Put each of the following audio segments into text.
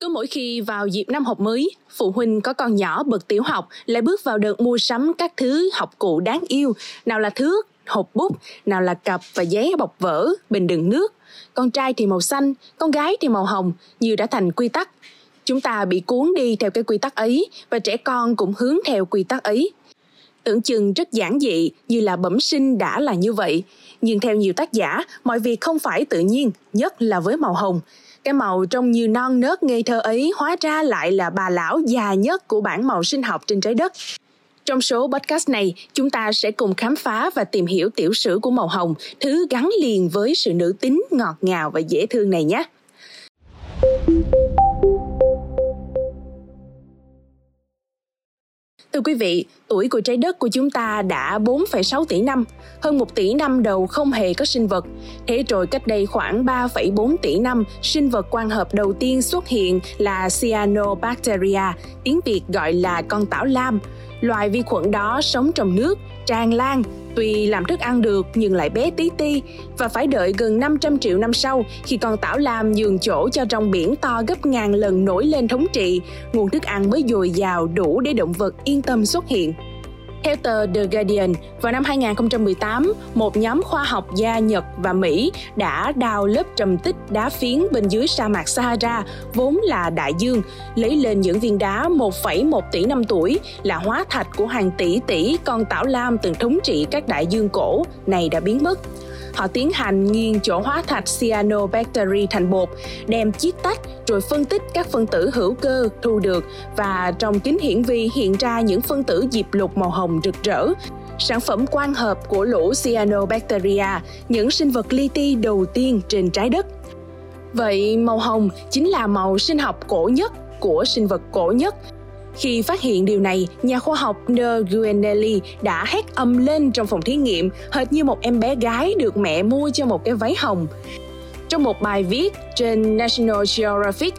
Cứ mỗi khi vào dịp năm học mới, phụ huynh có con nhỏ bậc tiểu học lại bước vào đợt mua sắm các thứ học cụ đáng yêu, nào là thước, hộp bút, nào là cặp và giấy bọc vở, bình đựng nước. Con trai thì màu xanh, con gái thì màu hồng, như đã thành quy tắc. Chúng ta bị cuốn đi theo cái quy tắc ấy và trẻ con cũng hướng theo quy tắc ấy. Tưởng chừng rất giản dị như là bẩm sinh đã là như vậy, nhưng theo nhiều tác giả, mọi việc không phải tự nhiên, nhất là với màu hồng cái màu trông như non nớt ngây thơ ấy hóa ra lại là bà lão già nhất của bản màu sinh học trên trái đất. Trong số podcast này, chúng ta sẽ cùng khám phá và tìm hiểu tiểu sử của màu hồng, thứ gắn liền với sự nữ tính ngọt ngào và dễ thương này nhé. Thưa quý vị, tuổi của trái đất của chúng ta đã 4,6 tỷ năm, hơn 1 tỷ năm đầu không hề có sinh vật. Thế rồi cách đây khoảng 3,4 tỷ năm, sinh vật quang hợp đầu tiên xuất hiện là Cyanobacteria, tiếng Việt gọi là con tảo lam. Loài vi khuẩn đó sống trong nước, tràn lan, tuy làm thức ăn được nhưng lại bé tí ti và phải đợi gần 500 triệu năm sau khi con tảo lam nhường chỗ cho rong biển to gấp ngàn lần nổi lên thống trị, nguồn thức ăn mới dồi dào đủ để động vật yên tâm xuất hiện. Theo tờ The Guardian, vào năm 2018, một nhóm khoa học gia Nhật và Mỹ đã đào lớp trầm tích đá phiến bên dưới sa mạc Sahara, vốn là đại dương, lấy lên những viên đá 1,1 tỷ năm tuổi là hóa thạch của hàng tỷ tỷ con tảo lam từng thống trị các đại dương cổ, này đã biến mất họ tiến hành nghiền chỗ hóa thạch cyanobacteria thành bột, đem chiết tách rồi phân tích các phân tử hữu cơ thu được. Và trong kính hiển vi hiện ra những phân tử diệp lục màu hồng rực rỡ. Sản phẩm quang hợp của lũ cyanobacteria, những sinh vật li ti đầu tiên trên trái đất. Vậy màu hồng chính là màu sinh học cổ nhất của sinh vật cổ nhất khi phát hiện điều này, nhà khoa học Ner Guenelli đã hét âm lên trong phòng thí nghiệm, hệt như một em bé gái được mẹ mua cho một cái váy hồng. Trong một bài viết trên National Geographic,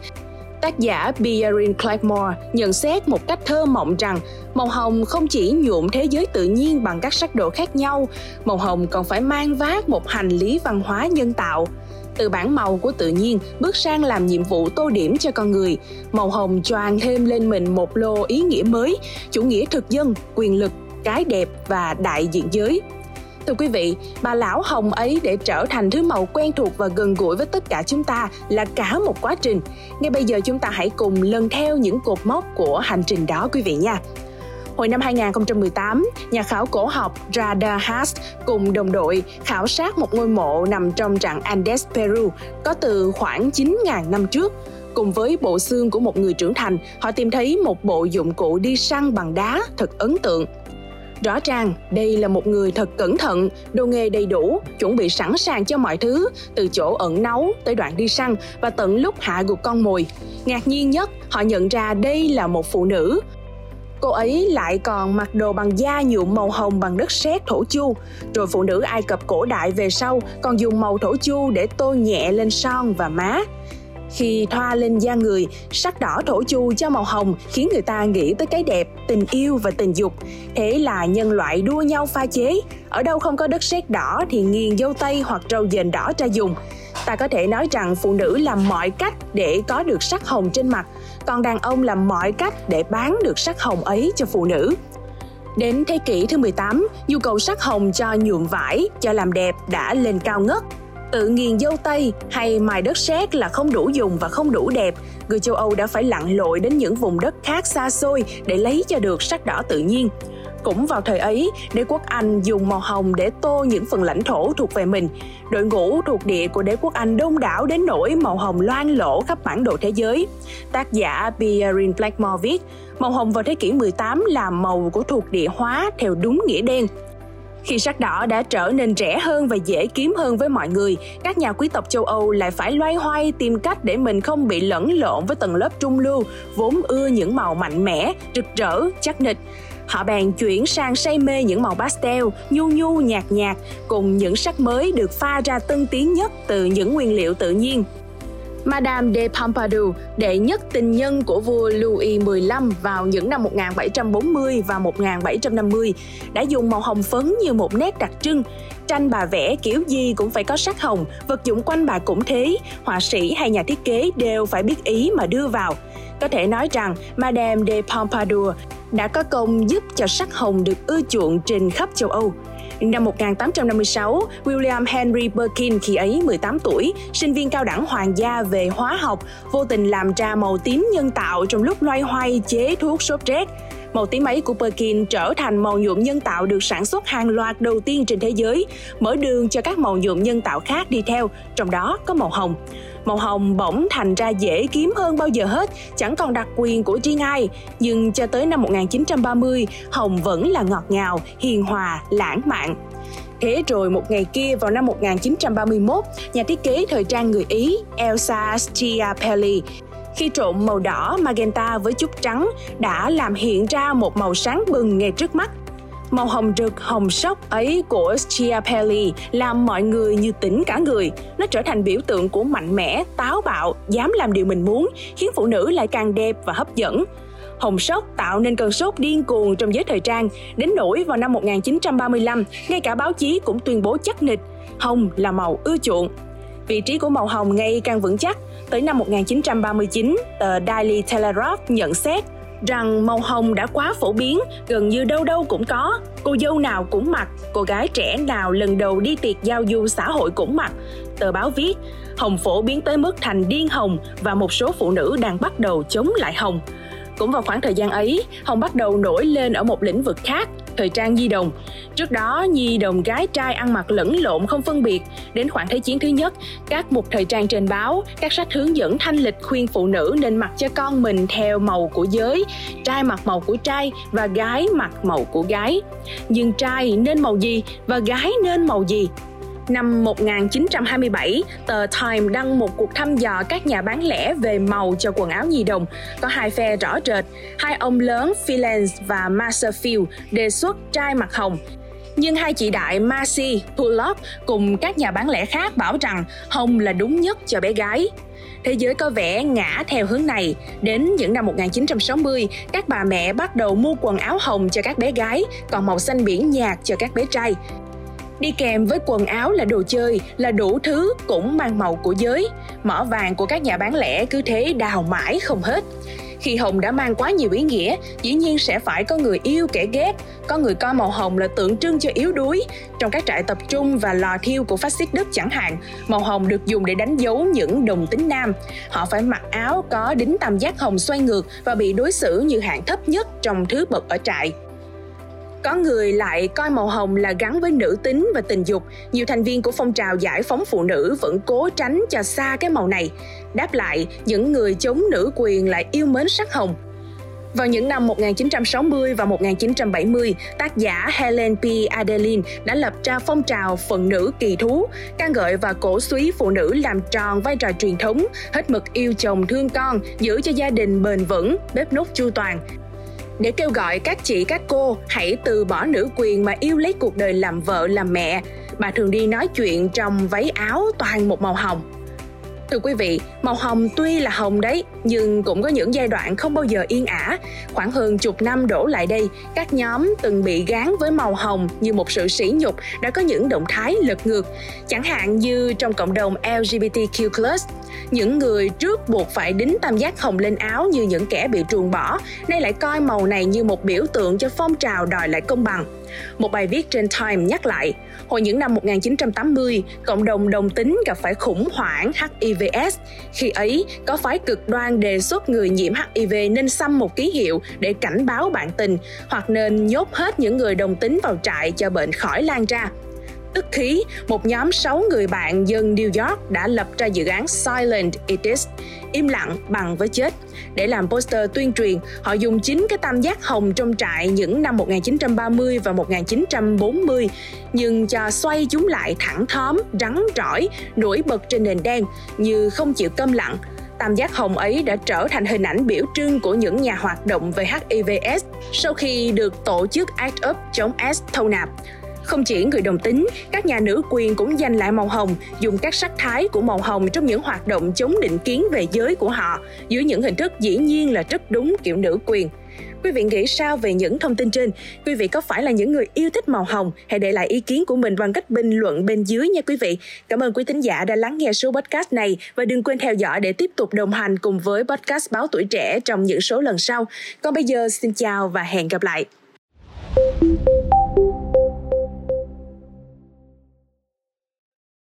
tác giả Bjorn Clarkmore nhận xét một cách thơ mộng rằng màu hồng không chỉ nhuộm thế giới tự nhiên bằng các sắc độ khác nhau, màu hồng còn phải mang vác một hành lý văn hóa nhân tạo – từ bản màu của tự nhiên bước sang làm nhiệm vụ tô điểm cho con người. Màu hồng choàng thêm lên mình một lô ý nghĩa mới, chủ nghĩa thực dân, quyền lực, cái đẹp và đại diện giới. Thưa quý vị, bà lão hồng ấy để trở thành thứ màu quen thuộc và gần gũi với tất cả chúng ta là cả một quá trình. Ngay bây giờ chúng ta hãy cùng lần theo những cột mốc của hành trình đó quý vị nha. Hồi năm 2018, nhà khảo cổ học Rada Haas cùng đồng đội khảo sát một ngôi mộ nằm trong trạng Andes, Peru, có từ khoảng 9.000 năm trước. Cùng với bộ xương của một người trưởng thành, họ tìm thấy một bộ dụng cụ đi săn bằng đá thật ấn tượng. Rõ ràng, đây là một người thật cẩn thận, đồ nghề đầy đủ, chuẩn bị sẵn sàng cho mọi thứ, từ chỗ ẩn nấu tới đoạn đi săn và tận lúc hạ gục con mồi. Ngạc nhiên nhất, họ nhận ra đây là một phụ nữ, Cô ấy lại còn mặc đồ bằng da nhuộm màu hồng bằng đất sét thổ chu, rồi phụ nữ Ai Cập cổ đại về sau còn dùng màu thổ chu để tô nhẹ lên son và má. Khi thoa lên da người, sắc đỏ thổ chu cho màu hồng khiến người ta nghĩ tới cái đẹp, tình yêu và tình dục. Thế là nhân loại đua nhau pha chế. Ở đâu không có đất sét đỏ thì nghiền dâu tây hoặc rau dền đỏ ra dùng. Ta có thể nói rằng phụ nữ làm mọi cách để có được sắc hồng trên mặt, còn đàn ông làm mọi cách để bán được sắc hồng ấy cho phụ nữ. Đến thế kỷ thứ 18, nhu cầu sắc hồng cho nhuộm vải, cho làm đẹp đã lên cao ngất. Tự nghiền dâu tây hay mài đất sét là không đủ dùng và không đủ đẹp, người châu Âu đã phải lặn lội đến những vùng đất khác xa xôi để lấy cho được sắc đỏ tự nhiên. Cũng vào thời ấy, đế quốc Anh dùng màu hồng để tô những phần lãnh thổ thuộc về mình. Đội ngũ thuộc địa của đế quốc Anh đông đảo đến nỗi màu hồng loang lỗ khắp bản đồ thế giới. Tác giả Pierre Blackmore viết, màu hồng vào thế kỷ 18 là màu của thuộc địa hóa theo đúng nghĩa đen. Khi sắc đỏ đã trở nên rẻ hơn và dễ kiếm hơn với mọi người, các nhà quý tộc châu Âu lại phải loay hoay tìm cách để mình không bị lẫn lộn với tầng lớp trung lưu, vốn ưa những màu mạnh mẽ, rực rỡ, chắc nịch. Họ bàn chuyển sang say mê những màu pastel, nhu nhu nhạt nhạt cùng những sắc mới được pha ra tân tiến nhất từ những nguyên liệu tự nhiên. Madame de Pompadour, đệ nhất tình nhân của vua Louis XV vào những năm 1740 và 1750, đã dùng màu hồng phấn như một nét đặc trưng. Tranh bà vẽ kiểu gì cũng phải có sắc hồng, vật dụng quanh bà cũng thế, họa sĩ hay nhà thiết kế đều phải biết ý mà đưa vào. Có thể nói rằng Madame de Pompadour đã có công giúp cho sắc hồng được ưa chuộng trên khắp châu Âu. Năm 1856, William Henry Birkin khi ấy 18 tuổi, sinh viên cao đẳng hoàng gia về hóa học, vô tình làm ra màu tím nhân tạo trong lúc loay hoay chế thuốc sốt rét. Màu tím ấy của Perkin trở thành màu nhuộm nhân tạo được sản xuất hàng loạt đầu tiên trên thế giới, mở đường cho các màu nhuộm nhân tạo khác đi theo, trong đó có màu hồng. Màu hồng bỗng thành ra dễ kiếm hơn bao giờ hết, chẳng còn đặc quyền của riêng ai. Nhưng cho tới năm 1930, hồng vẫn là ngọt ngào, hiền hòa, lãng mạn. Thế rồi một ngày kia vào năm 1931, nhà thiết kế thời trang người Ý Elsa Schiaparelli khi trộn màu đỏ magenta với chút trắng đã làm hiện ra một màu sáng bừng ngay trước mắt. Màu hồng rực, hồng sốc ấy của Schiaparelli làm mọi người như tỉnh cả người. Nó trở thành biểu tượng của mạnh mẽ, táo bạo, dám làm điều mình muốn, khiến phụ nữ lại càng đẹp và hấp dẫn. Hồng sốc tạo nên cơn sốt điên cuồng trong giới thời trang, đến nỗi vào năm 1935, ngay cả báo chí cũng tuyên bố chắc nịch, hồng là màu ưa chuộng. Vị trí của màu hồng ngày càng vững chắc, tới năm 1939, tờ Daily Telegraph nhận xét rằng màu hồng đã quá phổ biến, gần như đâu đâu cũng có. Cô dâu nào cũng mặc, cô gái trẻ nào lần đầu đi tiệc giao du xã hội cũng mặc. Tờ báo viết, hồng phổ biến tới mức thành điên hồng và một số phụ nữ đang bắt đầu chống lại hồng. Cũng vào khoảng thời gian ấy, Hồng bắt đầu nổi lên ở một lĩnh vực khác, thời trang di đồng. Trước đó, nhi đồng gái trai ăn mặc lẫn lộn không phân biệt. Đến khoảng Thế chiến thứ nhất, các mục thời trang trên báo, các sách hướng dẫn thanh lịch khuyên phụ nữ nên mặc cho con mình theo màu của giới, trai mặc màu của trai và gái mặc màu của gái. Nhưng trai nên màu gì và gái nên màu gì Năm 1927, tờ Time đăng một cuộc thăm dò các nhà bán lẻ về màu cho quần áo nhi đồng. Có hai phe rõ rệt, hai ông lớn Philens và Masterfield đề xuất trai mặc hồng, nhưng hai chị đại Marcy, Pullock cùng các nhà bán lẻ khác bảo rằng hồng là đúng nhất cho bé gái. Thế giới có vẻ ngã theo hướng này. Đến những năm 1960, các bà mẹ bắt đầu mua quần áo hồng cho các bé gái, còn màu xanh biển nhạt cho các bé trai. Đi kèm với quần áo là đồ chơi, là đủ thứ cũng mang màu của giới. Mỏ vàng của các nhà bán lẻ cứ thế đào mãi không hết. Khi hồng đã mang quá nhiều ý nghĩa, dĩ nhiên sẽ phải có người yêu kẻ ghét, có người coi màu hồng là tượng trưng cho yếu đuối. Trong các trại tập trung và lò thiêu của phát xít Đức chẳng hạn, màu hồng được dùng để đánh dấu những đồng tính nam. Họ phải mặc áo có đính tam giác hồng xoay ngược và bị đối xử như hạng thấp nhất trong thứ bậc ở trại. Có người lại coi màu hồng là gắn với nữ tính và tình dục. Nhiều thành viên của phong trào giải phóng phụ nữ vẫn cố tránh cho xa cái màu này. Đáp lại, những người chống nữ quyền lại yêu mến sắc hồng. Vào những năm 1960 và 1970, tác giả Helen P. Adeline đã lập ra phong trào phận nữ kỳ thú, ca ngợi và cổ suý phụ nữ làm tròn vai trò truyền thống, hết mực yêu chồng thương con, giữ cho gia đình bền vững, bếp nút chu toàn để kêu gọi các chị, các cô, hãy từ bỏ nữ quyền mà yêu lấy cuộc đời làm vợ, làm mẹ. Bà thường đi nói chuyện trong váy áo toàn một màu hồng. Thưa quý vị, màu hồng tuy là hồng đấy, nhưng cũng có những giai đoạn không bao giờ yên ả. Khoảng hơn chục năm đổ lại đây, các nhóm từng bị gán với màu hồng như một sự sỉ nhục đã có những động thái lật ngược. Chẳng hạn như trong cộng đồng LGBTQ+, những người trước buộc phải đính tam giác hồng lên áo như những kẻ bị truồng bỏ, nay lại coi màu này như một biểu tượng cho phong trào đòi lại công bằng. Một bài viết trên Time nhắc lại, hồi những năm 1980, cộng đồng đồng tính gặp phải khủng hoảng HIVS. Khi ấy, có phái cực đoan đề xuất người nhiễm HIV nên xăm một ký hiệu để cảnh báo bạn tình, hoặc nên nhốt hết những người đồng tính vào trại cho bệnh khỏi lan ra tức khí, một nhóm 6 người bạn dân New York đã lập ra dự án Silent It Is, im lặng bằng với chết. Để làm poster tuyên truyền, họ dùng chính cái tam giác hồng trong trại những năm 1930 và 1940, nhưng cho xoay chúng lại thẳng thóm, rắn rỏi, nổi bật trên nền đen như không chịu câm lặng. Tam giác hồng ấy đã trở thành hình ảnh biểu trưng của những nhà hoạt động về HIVS sau khi được tổ chức Act Up chống S thâu nạp. Không chỉ người đồng tính, các nhà nữ quyền cũng giành lại màu hồng, dùng các sắc thái của màu hồng trong những hoạt động chống định kiến về giới của họ, dưới những hình thức dĩ nhiên là rất đúng kiểu nữ quyền. Quý vị nghĩ sao về những thông tin trên? Quý vị có phải là những người yêu thích màu hồng? Hãy để lại ý kiến của mình bằng cách bình luận bên dưới nha quý vị. Cảm ơn quý thính giả đã lắng nghe số podcast này và đừng quên theo dõi để tiếp tục đồng hành cùng với podcast Báo Tuổi Trẻ trong những số lần sau. Còn bây giờ xin chào và hẹn gặp lại. thank you